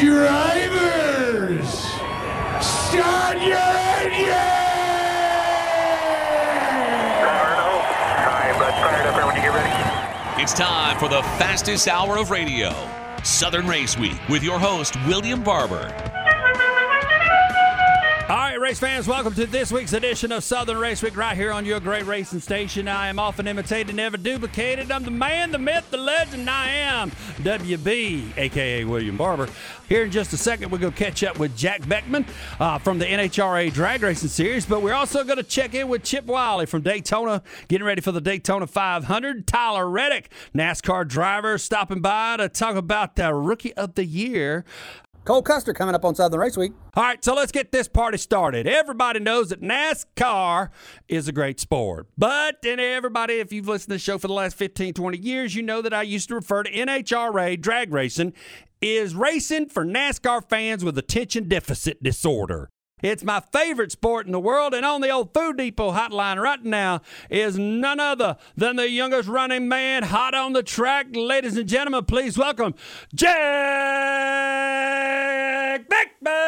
Drivers, start your engine! It's time for the fastest hour of radio, Southern Race Week, with your host, William Barber. Right, race fans, welcome to this week's edition of Southern Race Week right here on your great racing station. I am often imitated, never duplicated. I'm the man, the myth, the legend. I am WB, aka William Barber. Here in just a second, we're going to catch up with Jack Beckman uh, from the NHRA Drag Racing Series, but we're also going to check in with Chip Wiley from Daytona, getting ready for the Daytona 500. Tyler Reddick, NASCAR driver, stopping by to talk about the Rookie of the Year. Cole Custer coming up on Southern Race Week. All right, so let's get this party started. Everybody knows that NASCAR is a great sport. But, and everybody, if you've listened to the show for the last 15, 20 years, you know that I used to refer to NHRA drag racing is racing for NASCAR fans with attention deficit disorder. It's my favorite sport in the world, and on the old Food Depot hotline right now is none other than the youngest running man hot on the track. Ladies and gentlemen, please welcome Jack Beckman.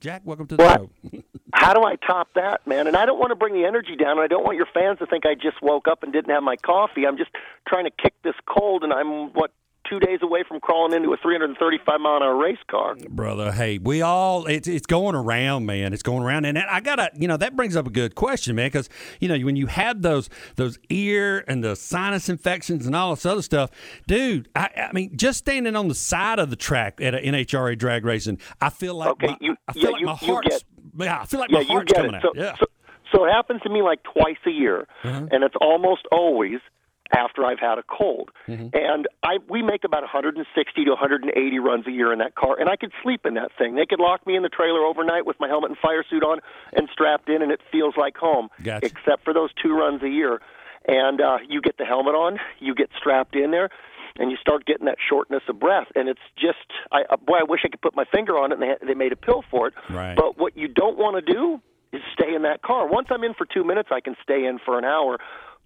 Jack, welcome to the What? show. How do I top that, man? And I don't want to bring the energy down, and I don't want your fans to think I just woke up and didn't have my coffee. I'm just trying to kick this cold, and I'm what two days away from crawling into a 335 mile an hour race car. brother. Hey, we all it's it's going around, man. It's going around, and I gotta, you know, that brings up a good question, man, because you know when you have those those ear and the sinus infections and all this other stuff, dude. I, I mean, just standing on the side of the track at an NHRA drag racing, I feel like Okay, my, you- I feel yeah, like you- my heart's. get- yeah, I feel like yeah, my heart's coming it. So, out. Yeah. so, so it happens to me like twice a year, uh-huh. and it's almost always after I've had a cold. And I we make about 160 to 180 runs a year in that car, and I could sleep in that thing. They could lock me in the trailer overnight with my helmet and fire suit on and strapped in, and it feels like home. Gotcha. Except for those two runs a year, and uh, you get the helmet on, you get strapped in there. And you start getting that shortness of breath, and it's just, I, uh, boy, I wish I could put my finger on it, and they, they made a pill for it. Right. But what you don't want to do is stay in that car. Once I'm in for two minutes, I can stay in for an hour.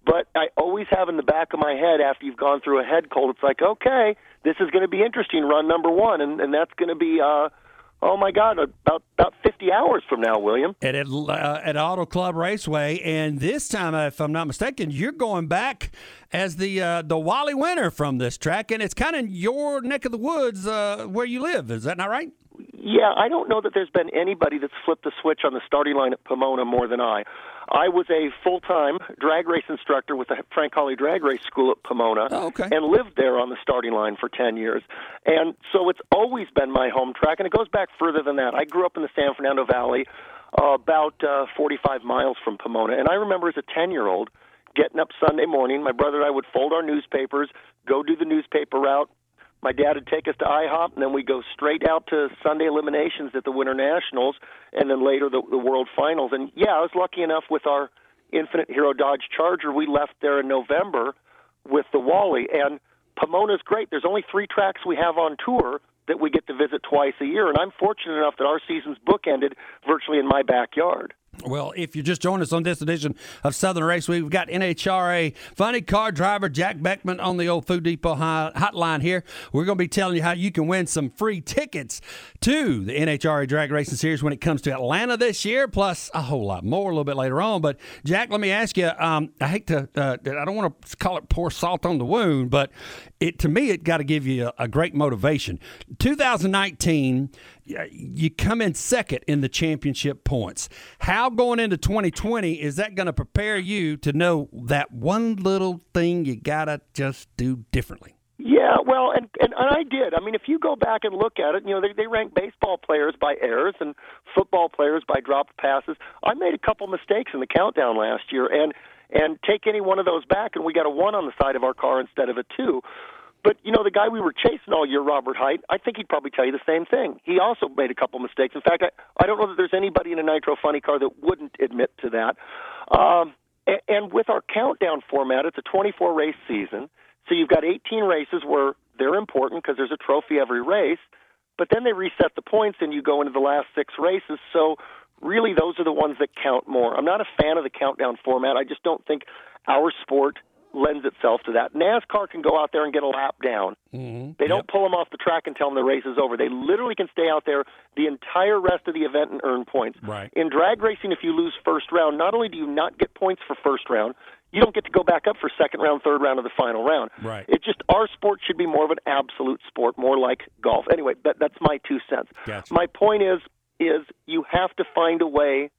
But I always have in the back of my head after you've gone through a head cold, it's like, okay, this is going to be interesting. Run number one, and and that's going to be, uh, oh my God, about about 50 hours from now, William. at at, uh, at Auto Club Raceway, and this time, if I'm not mistaken, you're going back as the uh, the Wally winner from this track, and it's kind of your neck of the woods uh, where you live. Is that not right? Yeah, I don't know that there's been anybody that's flipped the switch on the starting line at Pomona more than I. I was a full-time drag race instructor with the Frank Hawley Drag Race School at Pomona, Oh, okay. and lived there on the starting line for 10 years. And so it's always been my home track, and it goes back further than that. I grew up in the San Fernando Valley, uh, about uh, 45 miles from Pomona, and I remember as a 10-year-old getting up Sunday morning. My brother and I would fold our newspapers, go do the newspaper route, my dad would take us to IHOP, and then we'd go straight out to Sunday eliminations at the Winter Nationals, and then later the, the World Finals. And yeah, I was lucky enough with our Infinite Hero Dodge Charger. We left there in November with the Wally, and Pomona's great. There's only three tracks we have on tour that we get to visit twice a year, and I'm fortunate enough that our season's bookended virtually in my backyard. Well, if you're just joining us on this edition of Southern Race we've got NHRA funny car driver Jack Beckman on the old Food Depot hotline here. We're going to be telling you how you can win some free tickets to the NHRA Drag Racing Series when it comes to Atlanta this year, plus a whole lot more a little bit later on. But Jack, let me ask you. Um, I hate to, uh, I don't want to call it pour salt on the wound, but it to me it got to give you a, a great motivation. 2019, y- you come in second in the championship points. How going into 2020 is that going to prepare you to know that one little thing you gotta just do differently? Yeah, well, and, and and I did. I mean, if you go back and look at it, you know, they they rank baseball players by errors and football players by dropped passes. I made a couple mistakes in the countdown last year, and and take any one of those back, and we got a one on the side of our car instead of a two. But you know, the guy we were chasing all year, Robert Hight, I think he'd probably tell you the same thing. He also made a couple mistakes. In fact, I I don't know that there's anybody in a nitro funny car that wouldn't admit to that. Um, and, and with our countdown format, it's a 24 race season. So you've got 18 races where they're important because there's a trophy every race, but then they reset the points and you go into the last six races. So really, those are the ones that count more. I'm not a fan of the countdown format. I just don't think our sport lends itself to that. NASCAR can go out there and get a lap down. Mm-hmm. They don't pull them off the track and tell them the race is over. They literally can stay out there the entire rest of the event and earn points. Right. In drag racing, if you lose first round, not only do you not get points for first round, you don't get to go back up for second round, third round, or the final round. Right. It just our sport should be more of an absolute sport, more like golf. Anyway, that, that's my two cents. Gotcha. My point is, is you have to find a way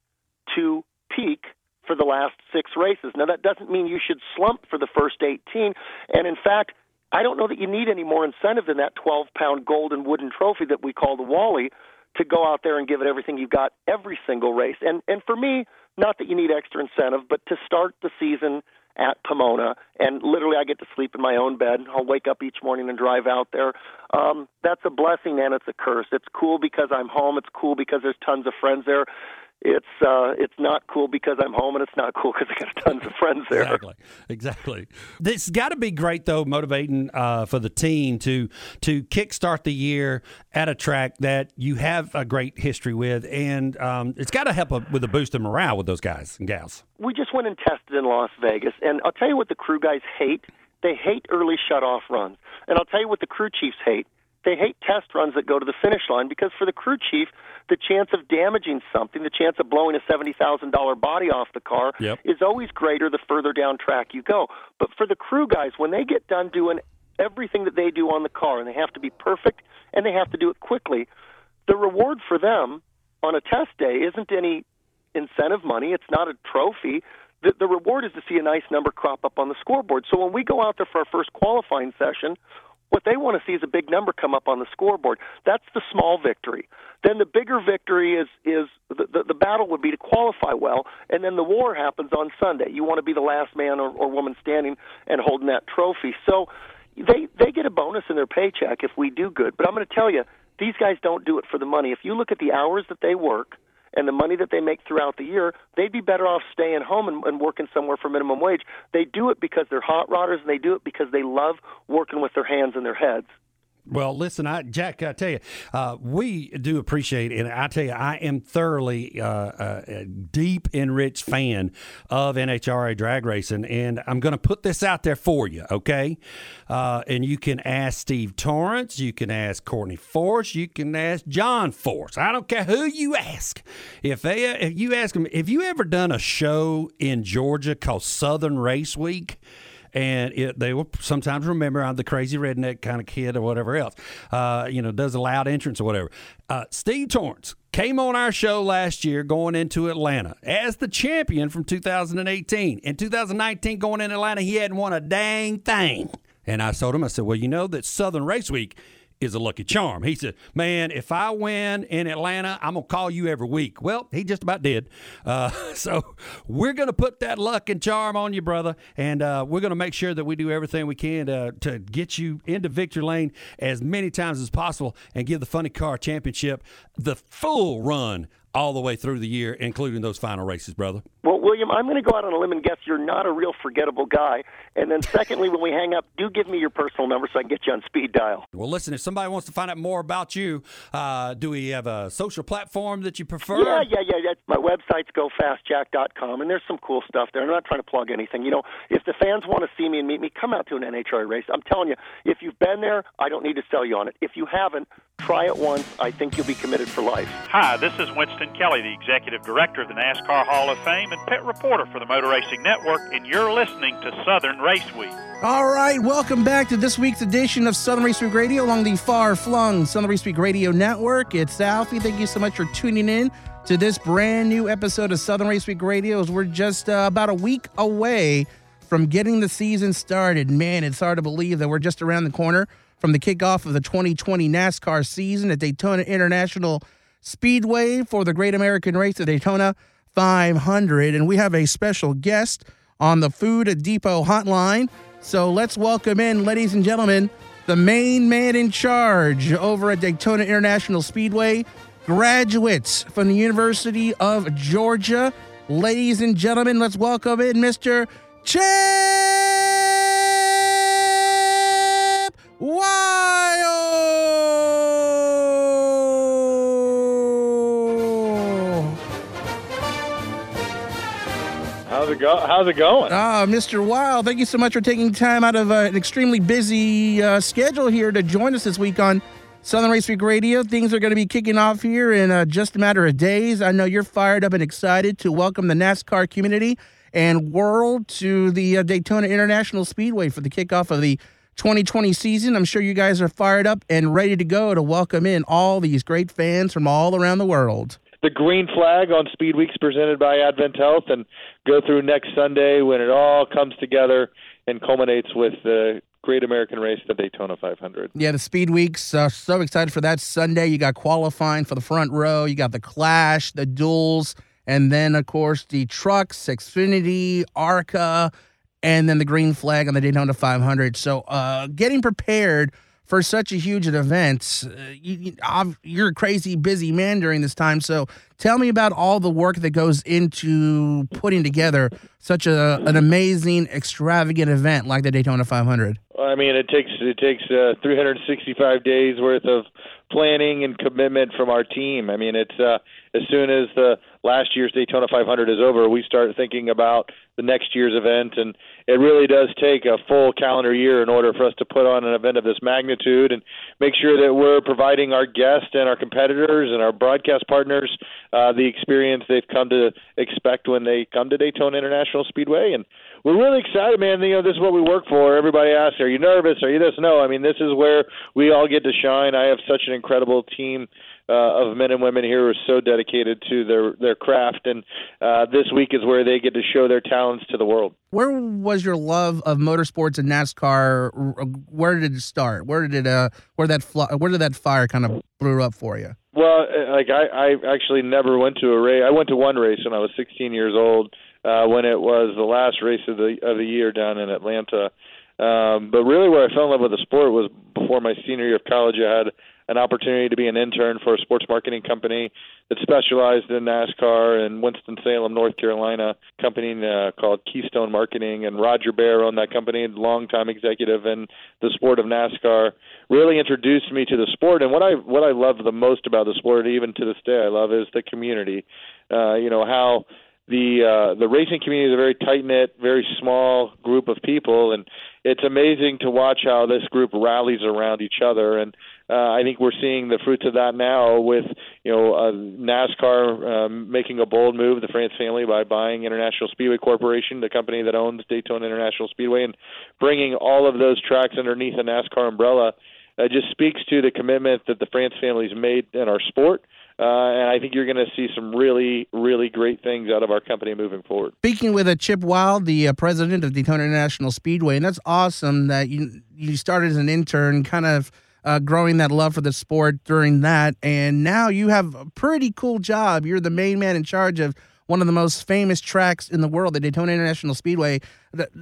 to peak for the last six races. Now that doesn't mean you should slump for the first 18. And in fact, I don't know that you need any more incentive than that 12 pound golden wooden trophy that we call the Wally to go out there and give it everything you've got every single race. And and for me, not that you need extra incentive, but to start the season at Pomona, and literally I get to sleep in my own bed. I'll wake up each morning and drive out there. Um, that's a blessing and it's a curse. It's cool because I'm home. It's cool because there's tons of friends there. It's uh, it's not cool because I'm home, and it's not cool because I got tons of friends there. Exactly, exactly. This got to be great though, motivating uh, for the team to to kickstart the year at a track that you have a great history with, and um, it's got to help a, with a boost of morale with those guys and gals. We just went and tested in Las Vegas, and I'll tell you what the crew guys hate. They hate early shut-off runs, and I'll tell you what the crew chiefs hate. They hate test runs that go to the finish line because for the crew chief, the chance of damaging something, the chance of blowing a seventy thousand dollar body off the car, Yep. is always greater the further down track you go. But for the crew guys, when they get done doing everything that they do on the car, and they have to be perfect and they have to do it quickly, the reward for them on a test day isn't any incentive money. It's not a trophy. The, the reward is to see a nice number crop up on the scoreboard. So when we go out there for our first qualifying session, what they want to see is a big number come up on the scoreboard. That's the small victory. Then the bigger victory is is the, the, the battle would be to qualify well, and then the war happens on Sunday. You want to be the last man or, or woman standing and holding that trophy. So they they get a bonus in their paycheck if we do good. But I'm going to tell you, these guys don't do it for the money. If you look at the hours that they work and the money that they make throughout the year, they'd be better off staying home and, and working somewhere for minimum wage. They do it because they're hot rodders, and they do it because they love working with their hands and their heads. Well, listen, I, Jack, I tell you, uh, we do appreciate, and I tell you, I am thoroughly uh, uh, a deep, enriched fan of NHRA drag racing, and I'm going to put this out there for you, okay? Uh, and you can ask Steve Torrence, you can ask Courtney Force, you can ask John Force. I don't care who you ask. If they, if you ask them, have you ever done a show in Georgia called Southern Race Week? And it, they will sometimes remember I'm the crazy redneck kind of kid or whatever else. Uh, you know, does a loud entrance or whatever. Uh, Steve Torrence came on our show last year going into Atlanta as the champion from 2018. In 2019, going in Atlanta, he hadn't won a dang thing. And I told him, I said, well, you know that Southern Race Week is a lucky charm. He said, Man, if I win in Atlanta, I'm going to call you every week. Well, he just about did. Uh, so we're going to put that luck and charm on you, brother. And uh, we're going to make sure that we do everything we can to, to get you into victory lane as many times as possible and give the Funny Car Championship the full run all the way through the year, including those final races, brother. Well, William, I'm going to go out on a limb and guess you're not a real forgettable guy. And then, secondly, when we hang up, do give me your personal number so I can get you on speed dial. Well, listen, if somebody wants to find out more about you, uh, do we have a social platform that you prefer? Yeah, yeah, yeah. yeah. My website's gofastjack.com, and there's some cool stuff there. I'm not trying to plug anything. You know, if the fans want to see me and meet me, come out to an NHRA race. I'm telling you, if you've been there, I don't need to sell you on it. If you haven't, try it once. I think you'll be committed for life. Hi, this is Winston Kelly, the Executive Director of the NASCAR Hall of Fame and pit reporter for the Motor Racing Network, and you're listening to Southern Race Week. All right, welcome back to this week's edition of Southern Race Week Radio along the far flung Southern Race Week Radio Network. It's Alfie. Thank you so much for tuning in to this brand new episode of Southern Race Week Radio. As we're just uh, about a week away from getting the season started. Man, it's hard to believe that we're just around the corner from the kickoff of the 2020 NASCAR season at Daytona International Speedway for the Great American Race, the Daytona 500. And we have a special guest on the Food Depot hotline. So let's welcome in, ladies and gentlemen, the main man in charge over at Daytona International Speedway, graduates from the University of Georgia. Ladies and gentlemen, let's welcome in Mr. Chip. How's it go? How's it going? Ah, Mr. Wile, thank you so much for taking time out of uh, an extremely busy uh, schedule here to join us this week on Southern Race Week Radio. Things are going to be kicking off here in uh, just a matter of days. I know you're fired up and excited to welcome the NASCAR community and world to the uh, Daytona International Speedway for the kickoff of the 2020 season. I'm sure you guys are fired up and ready to go to welcome in all these great fans from all around the world the green flag on Speed Weeks presented by Advent Health and go through next Sunday when it all comes together and culminates with the great American race, the Daytona 500. Yeah, the Speed Weeks. Uh, so excited for that Sunday. You got qualifying for the front row. You got the Clash, the duels, and then of course the trucks, Xfinity, ARCA, and then the green flag on the Daytona 500. So, uh, getting prepared for such a huge event. Uh, you, you're a crazy busy man during this time. So tell me about all the work that goes into putting together such a, an amazing, extravagant event like the Daytona 500. I mean, it takes it takes uh, 365 days worth of planning and commitment from our team. I mean, it's uh, as soon as the last year's Daytona 500 is over, we start thinking about the next year's event, and it really does take a full calendar year in order for us to put on an event of this magnitude and make sure that we're providing our guests and our competitors and our broadcast partners uh, the experience they've come to expect when they come to Daytona International Speedway. And we're really excited, man. You know, this is what we work for. Everybody asks, "Are you nervous? Are you this?" No, I mean, this is where we all get to shine. I have such an incredible team uh, of men and women here who are so dedicated to their their craft, and uh, this week is where they get to show their talents to the world. Where was your love of motorsports and NASCAR? Where did it start? Where did it? Uh, where that fl- where did that fire kind of blew up for you? Well, uh, like I, I actually never went to a race. I went to one race when I was 16 years old, uh, when it was the last race of the of the year down in Atlanta. Um, but really, where I fell in love with the sport was before my senior year of college. I had an opportunity to be an intern for a sports marketing company that specialized in NASCAR in Winston-Salem, North Carolina, company uh, called Keystone Marketing. And Roger Bear owned that company, longtime executive in the sport of NASCAR. Really introduced me to the sport. And what I what I love the most about the sport, even to this day, I love is the community. Uh, you know how the uh, the racing community is a very tight knit, very small group of people, and it's amazing to watch how this group rallies around each other. And uh, I think we're seeing the fruits of that now with you know uh, NASCAR um, making a bold move, the France family by buying International Speedway Corporation, the company that owns Daytona International Speedway, and bringing all of those tracks underneath the NASCAR umbrella. Uh, just speaks to the commitment that the France family's made in our sport uh, and I think you're going to see some really, really great things out of our company moving forward. Speaking with a Chip Wile, the uh, president of Daytona International Speedway, and that's awesome that you you started as an intern, kind of uh, growing that love for the sport during that, and now you have a pretty cool job. You're the main man in charge of one of the most famous tracks in the world, the Daytona International Speedway.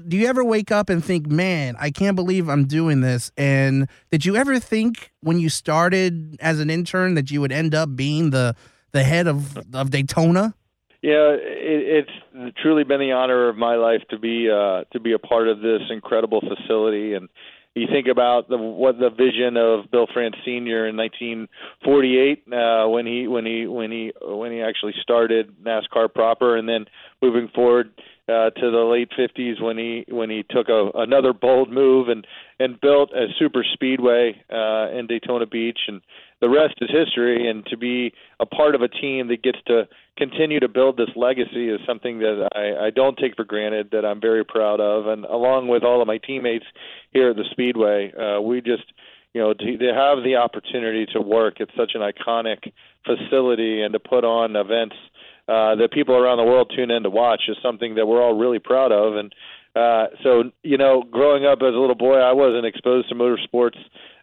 Do you ever wake up and think, man, I can't believe I'm doing this? And did you ever think when you started as an intern that you would end up being the the head of of Daytona? Yeah, it, it's truly been the honor of my life to be uh, to be a part of this incredible facility and you think about the what the vision of Bill France Sr. in 1948 uh, when he when he when he when he actually started NASCAR proper, and then moving forward uh, to the late 50s when he when he took a, another bold move and and built a super speedway uh, in Daytona Beach, and the rest is history. And to be a part of a team that gets to continue to build this legacy is something that I, I don't take for granted. That I'm very proud of, and along with all of my teammates here at the Speedway, uh, we just you know to, to have the opportunity to work at such an iconic facility and to put on events uh, that people around the world tune in to watch is something that we're all really proud of. And uh, so, you know, growing up as a little boy, I wasn't exposed to motorsports,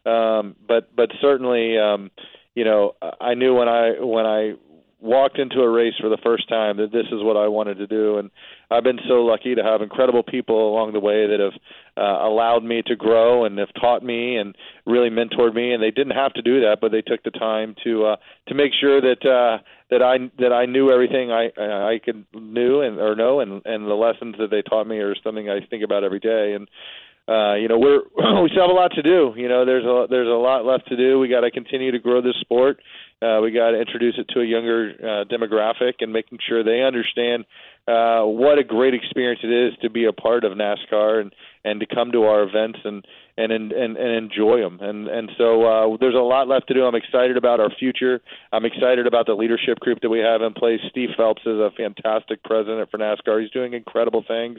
um, but but certainly, um, you know, I knew when I when I walked into a race for the first time that this is what I wanted to do. And I've been so lucky to have incredible people along the way that have uh, allowed me to grow and have taught me and really mentored me. And they didn't have to do that but they took the time to uh to make sure that uh that I that I knew everything I I could knew and or know. And and the lessons that they taught me are something I think about every day. And uh, you know, we're we still have a lot to do. You know, there's a there's a lot left to do. We got to continue to grow this sport. Uh, we got to introduce it to a younger uh, demographic and making sure they understand uh, what a great experience it is to be a part of NASCAR and and to come to our events and and and and, and enjoy them. And and so uh, there's a lot left to do. I'm excited about our future. I'm excited about the leadership group that we have in place. Steve Phelps is a fantastic president for NASCAR. He's doing incredible things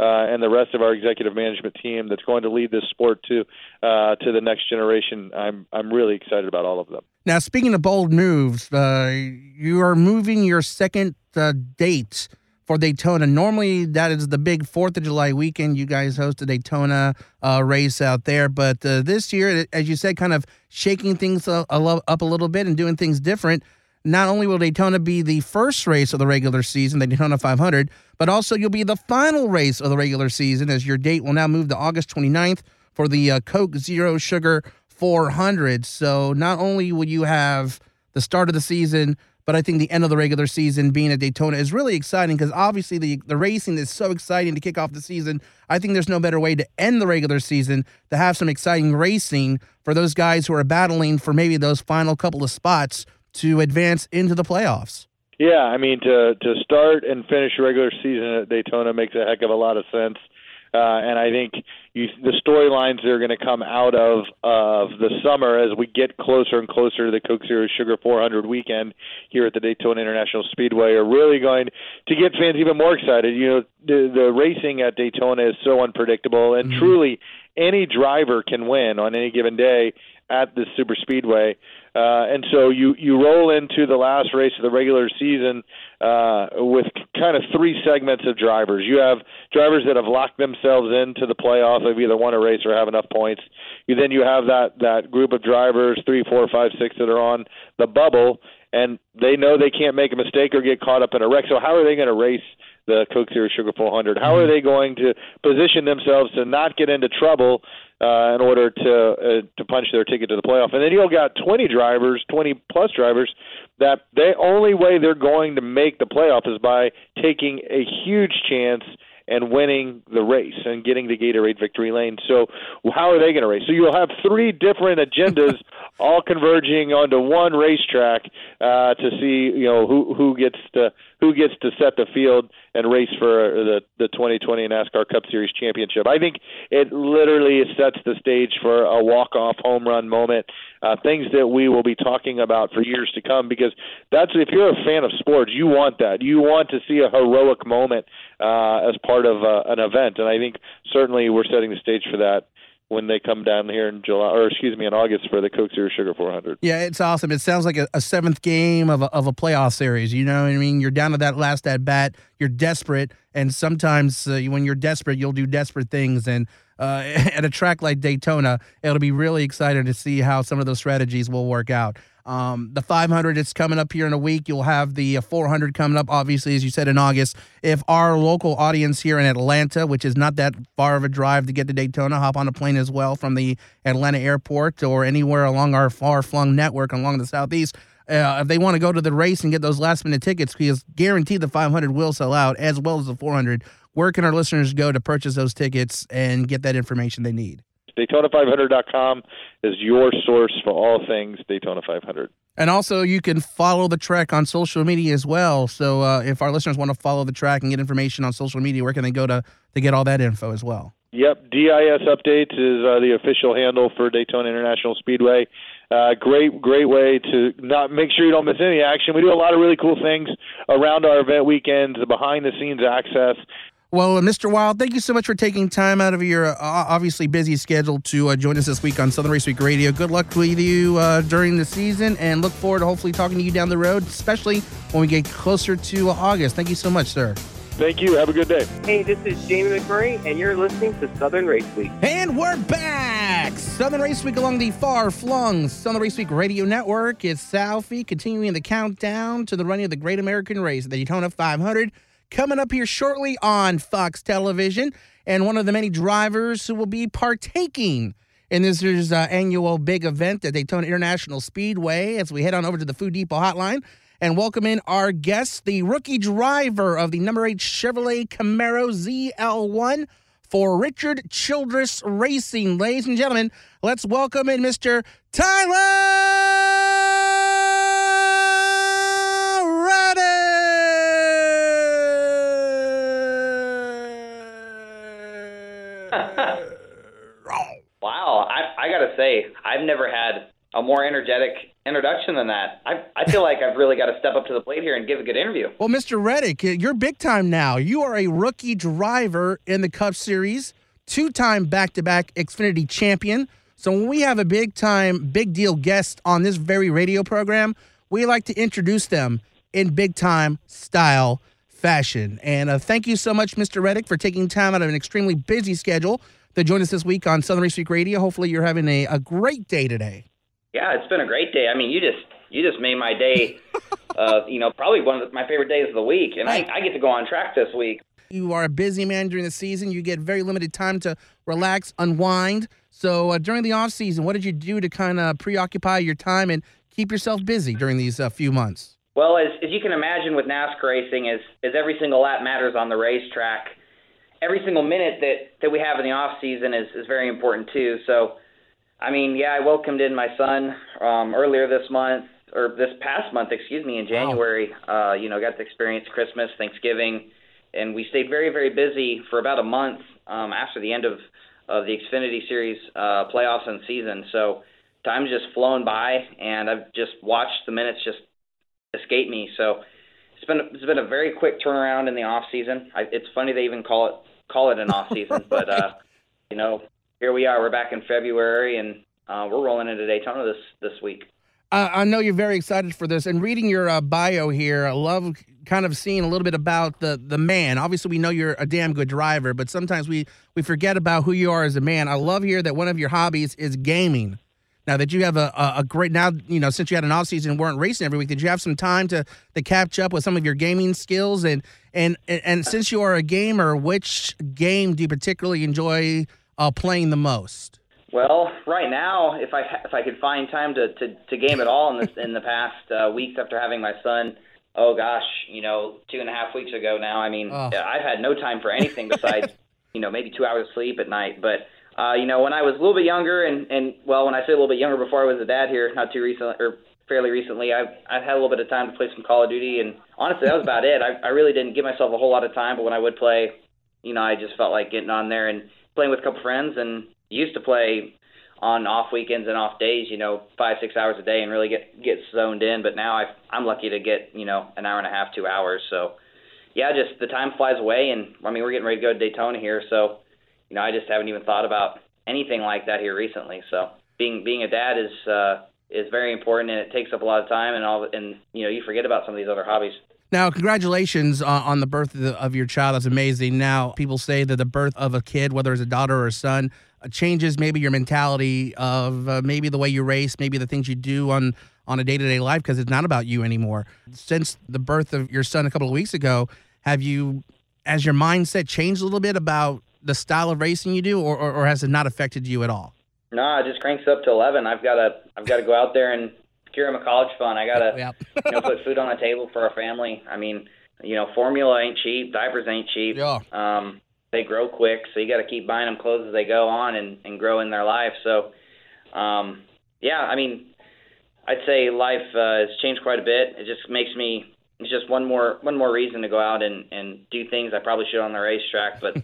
uh, and the rest of our executive management team that's going to lead this sport to uh, to the next generation. I'm I'm really excited about all of them. Now, speaking of bold moves, uh, you are moving your second uh, date for Daytona. Normally, that is the big Fourth of July weekend. You guys host a Daytona uh, race out there, but uh, this year, as you said, kind of shaking things up a little bit and doing things different. Not only will Daytona be the first race of the regular season, the Daytona 500, but also you'll be the final race of the regular season as your date will now move to August 29th for the uh, Coke Zero Sugar 400. So not only will you have the start of the season, but I think the end of the regular season being at Daytona is really exciting because obviously the, the racing is so exciting to kick off the season. I think there's no better way to end the regular season to have some exciting racing for those guys who are battling for maybe those final couple of spots to advance into the playoffs. Yeah, I mean to to start and finish regular season at Daytona makes a heck of a lot of sense. Uh, and I think you, the storylines that are going to come out of of the summer as we get closer and closer to the Coke Zero Sugar 400 weekend here at the Daytona International Speedway are really going to get fans even more excited. You know, the, the racing at Daytona is so unpredictable, and mm-hmm. truly any driver can win on any given day at the super speedway. Uh, and so you you roll into the last race of the regular season uh, with kind of three segments of drivers. You have drivers that have locked themselves into the playoff. They've either won a race or have enough points. You then you have that that group of drivers, three, four, five, six, that are on the bubble, and they know they can't make a mistake or get caught up in a wreck. So how are they going to race? The Coke Zero Sugar 400. How are they going to position themselves to not get into trouble uh, in order to uh, to punch their ticket to the playoff? And then you've got 20 drivers, 20 plus drivers, that the only way they're going to make the playoff is by taking a huge chance and winning the race and getting the Gatorade victory lane. So how are they going to race? So you'll have three different agendas all converging onto one racetrack uh, to see you know who who gets to who gets to set the field and race for the the 2020 NASCAR Cup Series championship. I think it literally sets the stage for a walk off home run moment. Uh, things that we will be talking about for years to come because that's if you're a fan of sports, you want that. You want to see a heroic moment uh, as part of uh, an event, and I think certainly we're setting the stage for that when they come down here in July, or excuse me, in August for the Coke Zero Sugar 400. Yeah, it's awesome. It sounds like a, a, seventh game of a, of a playoff series. You know what I mean? You're down to that last at bat. You're desperate, and sometimes uh, when you're desperate, you'll do desperate things. And uh, at a track like Daytona, it'll be really exciting to see how some of those strategies will work out. Um, the 500 is coming up here in a week. You'll have the uh, 400 coming up, obviously, as you said in August. If our local audience here in Atlanta, which is not that far of a drive to get to Daytona, hop on a plane as well from the Atlanta airport or anywhere along our far flung network along the southeast. Uh, if they want to go to the race and get those last minute tickets, because guaranteed the 500 will sell out as well as the 400, where can our listeners go to purchase those tickets and get that information they need? Daytona500.com is your source for all things Daytona 500. And also, you can follow the track on social media as well. So, uh, if our listeners want to follow the track and get information on social media, where can they go to to get all that info as well? Yep, DIS Updates is uh, the official handle for Daytona International Speedway. Uh, great, great way to not make sure you don't miss any action. We do a lot of really cool things around our event weekends, the behind the scenes access. Well, uh, Mr. Wile, thank you so much for taking time out of your uh, obviously busy schedule to uh, join us this week on Southern Race Week Radio. Good luck with you uh, during the season and look forward to hopefully talking to you down the road, especially when we get closer to August. Thank you so much, sir. Thank you. Have a good day. Hey, this is Jamie McMurray, and you're listening to Southern Race Week. And we're back! Southern Race Week along the far flung Southern Race Week Radio Network. It's Southie continuing the countdown to the running of the Great American Race, the Daytona 500 coming up here shortly on Fox Television, and one of the many drivers who will be partaking in this year's uh, annual big event at Daytona International Speedway as we head on over to the Food Depot hotline and welcome in our guest, the rookie driver of the number eight Chevrolet Camaro ZL1 for Richard Childress Racing. Ladies and gentlemen, let's welcome in Mr. Tyler Reddick. Wow, I, I got to say, I've never had a more energetic introduction than that. I, I feel like I've really got to step up to the plate here and give a good interview. Well, Mr. Reddick, you're big time now. You are a rookie driver in the Cup Series, two time back to back Xfinity champion. So when we have a big time, big deal guest on this very radio program, we like to introduce them in big time style fashion. And uh, thank you so much, Mr. Reddick, for taking time out of an extremely busy schedule to join us this week on Southern Race Week Radio. Hopefully, you're having a, a great day today. Yeah, it's been a great day. I mean, you just you just made my day. uh, you know, probably one of my favorite days of the week, and I, I get to go on track this week. You are a busy man during the season. You get very limited time to relax, unwind. So uh, during the off season, what did you do to kind of preoccupy your time and keep yourself busy during these uh, few months? Well, as, as you can imagine with NASCAR racing, is is every single lap matters on the racetrack every single minute that that we have in the off season is is very important too. So, I mean, yeah, I welcomed in my son um, earlier this month or this past month, excuse me, in January. Wow. Uh, you know, got to experience Christmas, Thanksgiving, and we stayed very very busy for about a month um, after the end of of the Xfinity Series uh, playoffs and season. So. Time's just flown by, and I've just watched the minutes just escape me. So it's been it's been a very quick turnaround in the off season. I, it's funny they even call it call it an off season, but uh, you know, here we are. We're back in February, and uh, we're rolling into Daytona this this week. I know you're very excited for this, and reading your uh, bio here, I love kind of seeing a little bit about the the man. Obviously, we know you're a damn good driver, but sometimes we we forget about who you are as a man. I love here that one of your hobbies is gaming. Now that you have a, a, a great now, you know, since you had an off season and weren't racing every week, did you have some time to to catch up with some of your gaming skills? And and and, and since you are a gamer, which game do you particularly enjoy uh, playing the most? Well, right now, if I if I could find time to to, to game at all in this in the past uh, weeks after having my son, oh gosh, you know, two and a half weeks ago now. I mean, oh. I've had no time for anything besides you know maybe two hours of sleep at night, but uh, you know, when I was a little bit younger, and and well, when I say a little bit younger, before I was a dad here, not too recently or fairly recently, I've I've had a little bit of time to play some Call of Duty, and honestly, that was about it. I I really didn't give myself a whole lot of time, but when I would play, you know, I just felt like getting on there and playing with a couple friends, and used to play on off weekends and off days, you know, five six hours a day, and really get get zoned in. But now I I'm lucky to get you know an hour and a half, two hours. So yeah, just the time flies away, and I mean we're getting ready to go to Daytona here, so you know, I just haven't even thought about anything like that here recently. So being being a dad is uh, is very important, and it takes up a lot of time, and all, and you know, you forget about some of these other hobbies. Now, congratulations on the birth of, your child. That's amazing. Now, people say that the birth of a kid, whether it's a daughter or a son, uh, changes maybe your mentality of uh, maybe the way you race, maybe the things you do on on a day to day life because it's not about you anymore. Since the birth of your son a couple of weeks ago, have you, as your mindset changed a little bit about the style of racing you do, or, or, or has it not affected you at all? No, it just cranks up to eleven. I've got to I've got to go out there and secure him a college fund. I got to yep. you know put food on the table for our family. I mean, you know, formula ain't cheap, diapers ain't cheap. Yeah. Um, they grow quick, so you got to keep buying them clothes as they go on and and grow in their life. So, um, yeah, I mean, I'd say life uh, has changed quite a bit. It just makes me it's just one more one more reason to go out and and do things I probably should on the racetrack, but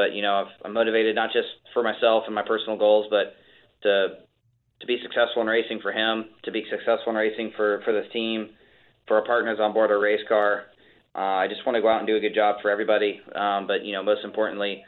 but you know, I'm motivated not just for myself and my personal goals, but to to be successful in racing for him, to be successful in racing for for this team, for our partners on board our race car. Uh, I just want to go out and do a good job for everybody. Um, but you know, most importantly,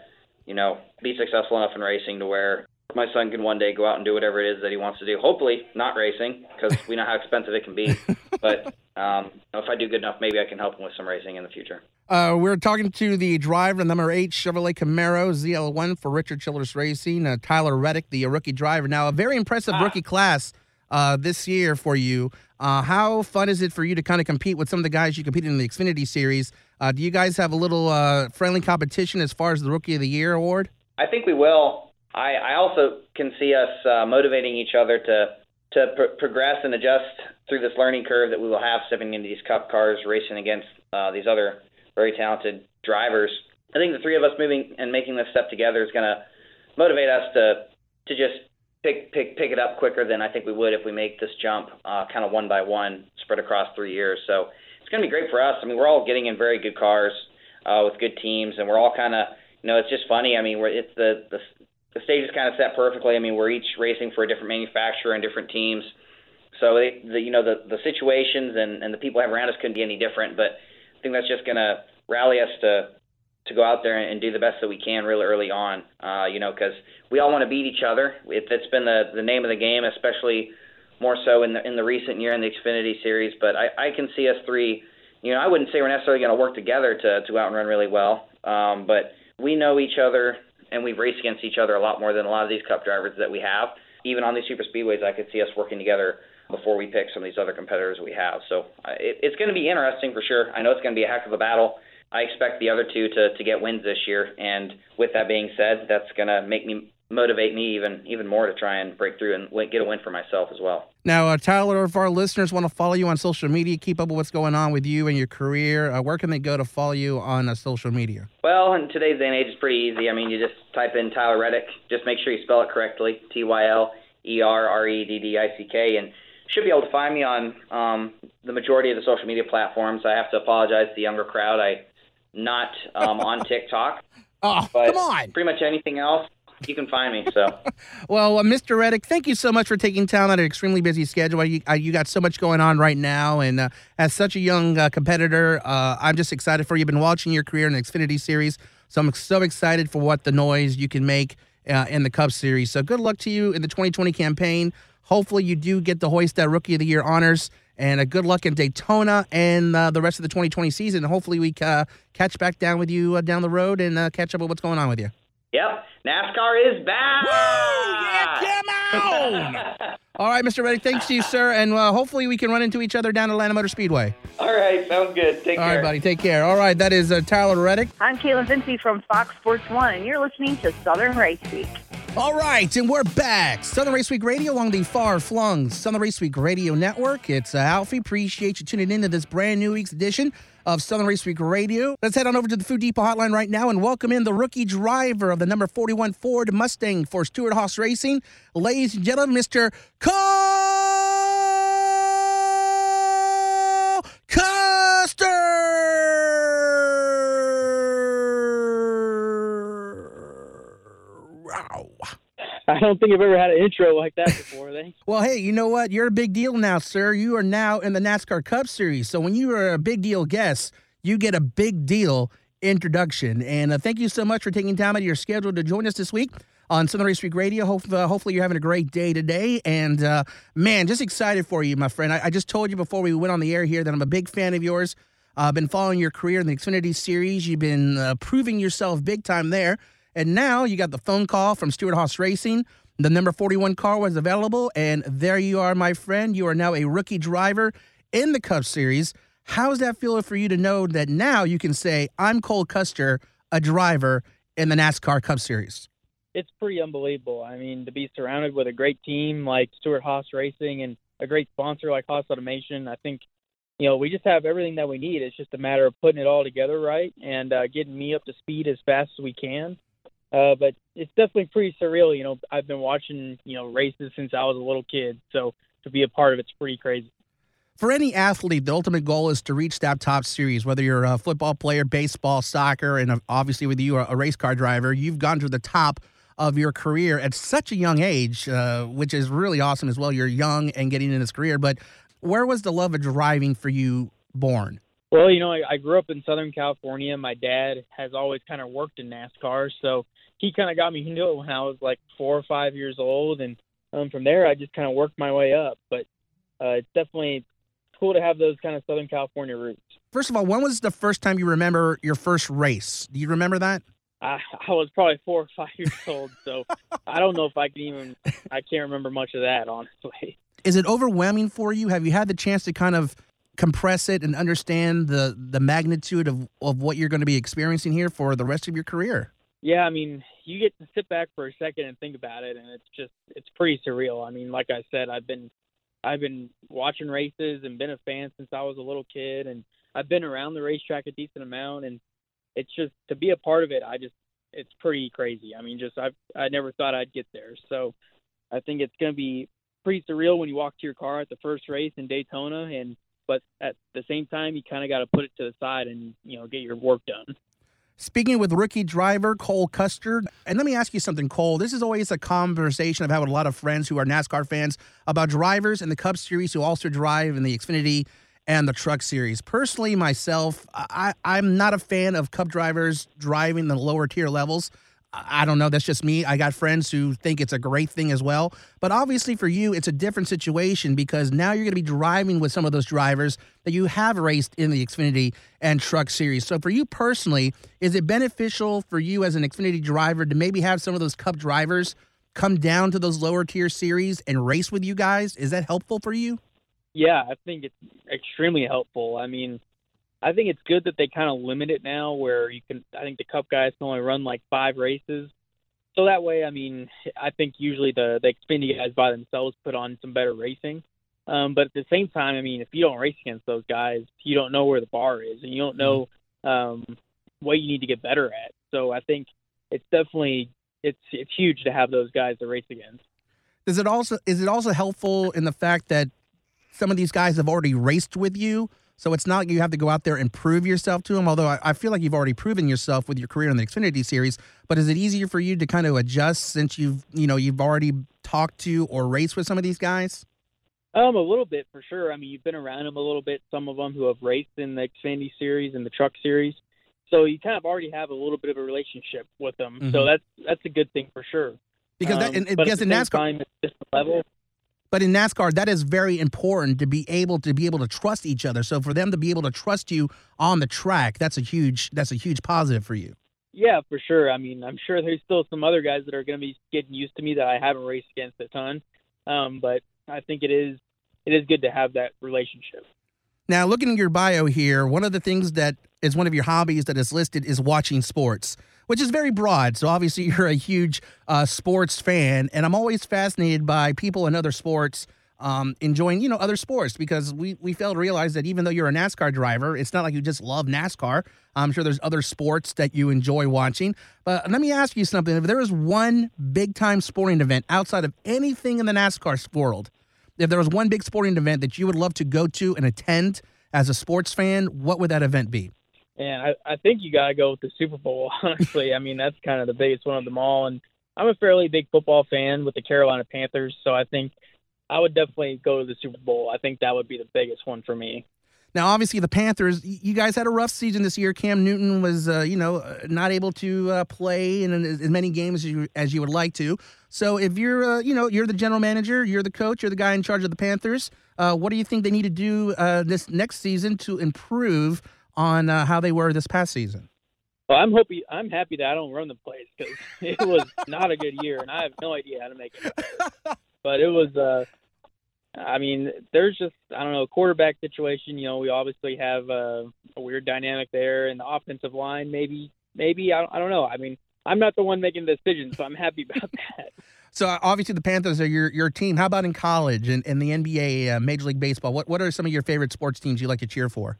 you know, be successful enough in racing to where my son can one day go out and do whatever it is that he wants to do. Hopefully, not racing because we know how expensive it can be. but um, if I do good enough, maybe I can help him with some racing in the future. Uh, we're talking to the driver, number eight Chevrolet Camaro ZL1 for Richard Childress Racing, uh, Tyler Reddick, the rookie driver. Now, a very impressive ah. rookie class uh, this year for you. Uh, how fun is it for you to kind of compete with some of the guys you competed in the Xfinity Series? Uh, do you guys have a little uh, friendly competition as far as the Rookie of the Year award? I think we will. I, I also can see us motivating each other to to pr- progress and adjust through this learning curve that we will have stepping into these Cup cars, racing against these other very talented drivers. I think the three of us moving and making this step together is going to motivate us to to just pick pick pick it up quicker than I think we would if we make this jump uh, kind of one by one spread across three years. So it's going to be great for us. I mean, we're all getting in very good cars uh, with good teams, and we're all kind of you know it's just funny. I mean, we're it's the the the stage is kind of set perfectly. I mean, we're each racing for a different manufacturer and different teams. So it, the you know the the situations and and the people around us couldn't be any different. But I think that's just going to rally us to to go out there and do the best that we can really early on. Uh, you know, because we all want to beat each other. It, it's been the the name of the game, especially more so in the in the recent year in the Xfinity Series. But I, I can see us three. You know, I wouldn't say we're necessarily going to work together to to out and run really well, um, but we know each other and we've raced against each other a lot more than a lot of these Cup drivers that we have. Even on these super speedways, I could see us working together before we pick some of these other competitors we have. So uh, it, it's going to be interesting for sure. I know it's going to be a heck of a battle. I expect the other two to, to get wins this year. And with that being said, that's going to make me motivate me even even more to try and break through and get a win for myself as well. Now, uh, Tyler, if our listeners want to follow you on social media, keep up with what's going on with you and your career, uh, where can they go to follow you on uh, social media? Well, in today's day and age, it's pretty easy. I mean, you just type in Tyler Reddick. Just make sure you spell it correctly: T Y L E R R E D D I C K, and should be able to find me on um, the majority of the social media platforms. I have to apologize to the younger crowd. I not um, on TikTok. Oh, come on! Pretty much anything else you can find me. So, well, uh, Mr. Reddick, thank you so much for taking time out of an extremely busy schedule. You, uh, you got so much going on right now, and uh, as such a young uh, competitor, uh, I'm just excited for you. I've been watching your career in the Xfinity Series, so I'm so excited for what the noise you can make in the Cup Series. So, good luck to you in the 2020 campaign. Hopefully, you do get the hoist that Rookie of the Year honors. And uh, good luck in Daytona and the rest of the 2020 season. Hopefully, we catch back down with you down the road and catch up with what's going on with you. Yep, NASCAR is back. Woo! Yeah, come on! All right, Mr. Reddick, thanks to you, sir, and uh, hopefully we can run into each other down at Atlanta Motor Speedway. All right, sounds good. Take All care. All right, buddy, take care. All right, that is uh, Tyler Reddick. I'm Kaitlin Vincie from Fox Sports One, and you're listening to Southern Race Week. All right, and we're back. Southern Race Week Radio along the far flung Southern Race Week Radio Network. It's uh, Alfie. Appreciate you tuning in to this brand new week's edition of Southern Race Week Radio. Let's head on over to the Food Depot hotline right now and welcome in the rookie driver of the number 41 Ford Mustang for Stewart-Haas Racing. Ladies and gentlemen, Mr. Cole Custer! Wow. I don't think I've ever had an intro like that before. Thanks. well, hey, you know what? You're a big deal now, sir. You are now in the NASCAR Cup Series. So when you are a big deal guest, you get a big deal introduction. And uh, thank you so much for taking time out of your schedule to join us this week on Southern Race Week Radio. Hope, uh, hopefully, you're having a great day today. And uh, man, just excited for you, my friend. I, I, just told you before we went on the air here that I'm a big fan of yours. I've been following your career in the Xfinity Series. You've been uh, proving yourself big time there. And now you got the phone call from Stewart-Haas Racing. The number 41 car was available, and there you are, my friend. You are now a rookie driver in the Cup Series. How's that feel for you to know that now you can say, I'm Cole Custer, a driver in the NASCAR Cup Series? It's pretty unbelievable. I mean, to be surrounded with a great team like Stewart-Haas Racing and a great sponsor like Haas Automation, I think, you know, we just have everything that we need. It's just a matter of putting it all together right and uh, getting me up to speed as fast as we can uh, but it's definitely pretty surreal. You know, I've been watching you know races since I was a little kid, so to be a part of it's pretty crazy. For any athlete, the ultimate goal is to reach that top series. Whether you're a football player, baseball, soccer, and obviously with you, a race car driver, you've gone to the top of your career at such a young age, uh, which is really awesome as well. You're young and getting in this career, but where was the love of driving for you born? Well, you know, I, I grew up in Southern California. My dad has always kind of worked in NASCAR, so he kind of got me into it when I was like four or five years old, and um, from there I just kind of worked my way up. But uh, it's definitely cool to have those kind of Southern California roots. First of all, when was the first time you remember your first race? Do you remember that? I, I was probably four or five years old, so I don't know if I can even. I can't remember much of that, honestly. Is it overwhelming for you? Have you had the chance to kind of compress it and understand the the magnitude of, of what you're going to be experiencing here for the rest of your career? Yeah, I mean, you get to sit back for a second and think about it, and it's just it's pretty surreal. I mean, like I said, I've been I've been watching races and been a fan since I was a little kid, and I've been around the racetrack a decent amount, and it's just to be a part of it. I just it's pretty crazy. I mean, just I I never thought I'd get there. So I think it's going to be pretty surreal when you walk to your car at the first race in Daytona, and but at the same time, you kind of got to put it to the side and you know get your work done. Speaking with rookie driver Cole Custer, and let me ask you something, Cole. This is always a conversation I've had with a lot of friends who are NASCAR fans about drivers in the Cup Series who also drive in the Xfinity and the Truck Series. Personally, myself, I, I'm not a fan of Cup drivers driving the lower tier levels. I don't know. That's just me. I got friends who think it's a great thing as well. But obviously, for you, it's a different situation because now you're going to be driving with some of those drivers that you have raced in the Xfinity and Truck Series. So, for you personally, is it beneficial for you as an Xfinity driver to maybe have some of those Cup drivers come down to those lower tier series and race with you guys? Is that helpful for you? Yeah, I think it's extremely helpful. I mean, I think it's good that they kind of limit it now, where you can. I think the Cup guys can only run like five races, so that way, I mean, I think usually the the Xfinity guys by themselves put on some better racing. Um, but at the same time, I mean, if you don't race against those guys, you don't know where the bar is, and you don't know um, what you need to get better at. So I think it's definitely it's it's huge to have those guys to race against. Does it also is it also helpful in the fact that some of these guys have already raced with you? So it's not like you have to go out there and prove yourself to them. Although I, I, feel like you've already proven yourself with your career in the Xfinity Series. But is it easier for you to kind of adjust since you've you know you've already talked to or raced with some of these guys? Um, a little bit for sure. I mean, you've been around them a little bit. Some of them who have raced in the Xfinity Series and the Truck Series, so you kind of already have a little bit of a relationship with them. Mm-hmm. So that's that's a good thing for sure. Because that, um, because in NASCAR, time, level but in NASCAR, that is very important to be able to be able to trust each other. So for them to be able to trust you on the track, that's a huge that's a huge positive for you. Yeah, for sure. I mean, I'm sure there's still some other guys that are going to be getting used to me that I haven't raced against a ton. Um, but I think it is it is good to have that relationship. Now, looking at your bio here, one of the things that is one of your hobbies that is listed is watching sports which is very broad. So obviously, you're a huge uh, sports fan, and I'm always fascinated by people in other sports. Um, enjoying, you know, other sports because we, we fail to realize that even though you're a NASCAR driver, it's not like you just love NASCAR. I'm sure there's other sports that you enjoy watching. But let me ask you something. If there is one big time sporting event outside of anything in the NASCAR world, if there was one big sporting event that you would love to go to and attend as a sports fan, what would that event be? And I, I think you got to go with the Super Bowl, honestly. I mean, that's kind of the biggest one of them all. And I'm a fairly big football fan with the Carolina Panthers, so I think I would definitely go to the Super Bowl. I think that would be the biggest one for me. Now, obviously, the Panthers, you guys had a rough season this year. Cam Newton was, uh, you know, uh, not able to uh, play in as many games as you, as you would like to. So, if you're, uh, you know, you're the general manager, you're the coach, you're the guy in charge of the Panthers, uh, what do you think they need to do uh, this next season to improve on uh, how they were this past season? Well, I'm happy. I'm happy that I don't run the place because it was not a good year, and I have no idea how to make it better. but it was. Uh, I mean, there's just I don't know quarterback situation. You know, we obviously have uh, a weird dynamic there, and the offensive line maybe maybe I don't, I don't know. I mean, I'm not the one making the decision, so I'm happy about that. So uh, obviously the Panthers are your your team. How about in college and in the NBA, uh, Major League Baseball? What what are some of your favorite sports teams you like to cheer for?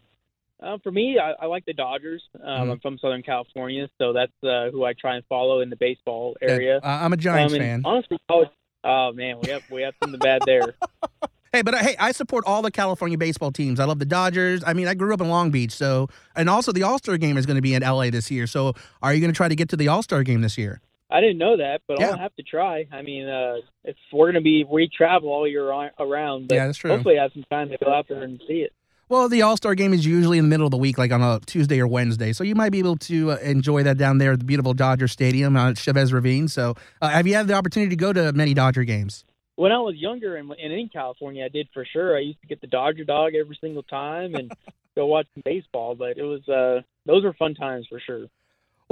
Uh, for me, I, I like the Dodgers. Um, mm-hmm. I'm from Southern California, so that's uh, who I try and follow in the baseball area. Uh, I'm a Giants um, fan. Honestly, college, oh man, we have we have something bad there. hey, but uh, hey, I support all the California baseball teams. I love the Dodgers. I mean, I grew up in Long Beach, so and also the All Star game is going to be in LA this year. So, are you going to try to get to the All Star game this year? I didn't know that, but yeah. I'll have to try. I mean, uh, if we're going to be we travel all year around, but yeah, that's true. Hopefully, I have some time to go out there and see it. Well, the All Star game is usually in the middle of the week, like on a Tuesday or Wednesday. So you might be able to uh, enjoy that down there at the beautiful Dodger Stadium at Chavez Ravine. So uh, have you had the opportunity to go to many Dodger games? When I was younger and, and in California, I did for sure. I used to get the Dodger dog every single time and go watch some baseball. But it was uh, those were fun times for sure.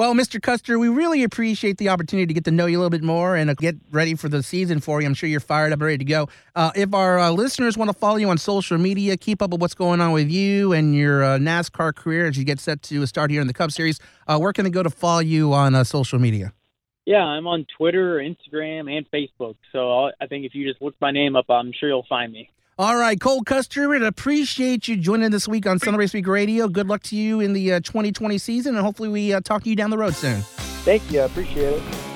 Well, Mr. Custer, we really appreciate the opportunity to get to know you a little bit more and get ready for the season for you. I'm sure you're fired up, ready to go. Uh, if our uh, listeners want to follow you on social media, keep up with what's going on with you and your uh, NASCAR career as you get set to start here in the Cup Series, uh, where can they go to follow you on uh, social media? Yeah, I'm on Twitter, Instagram, and Facebook. So I'll, I think if you just look my name up, I'm sure you'll find me. All right, Cole Custer, we appreciate you joining this week on Southern Race Week Radio. Good luck to you in the uh, 2020 season, and hopefully we uh, talk to you down the road soon. Thank you. I appreciate it.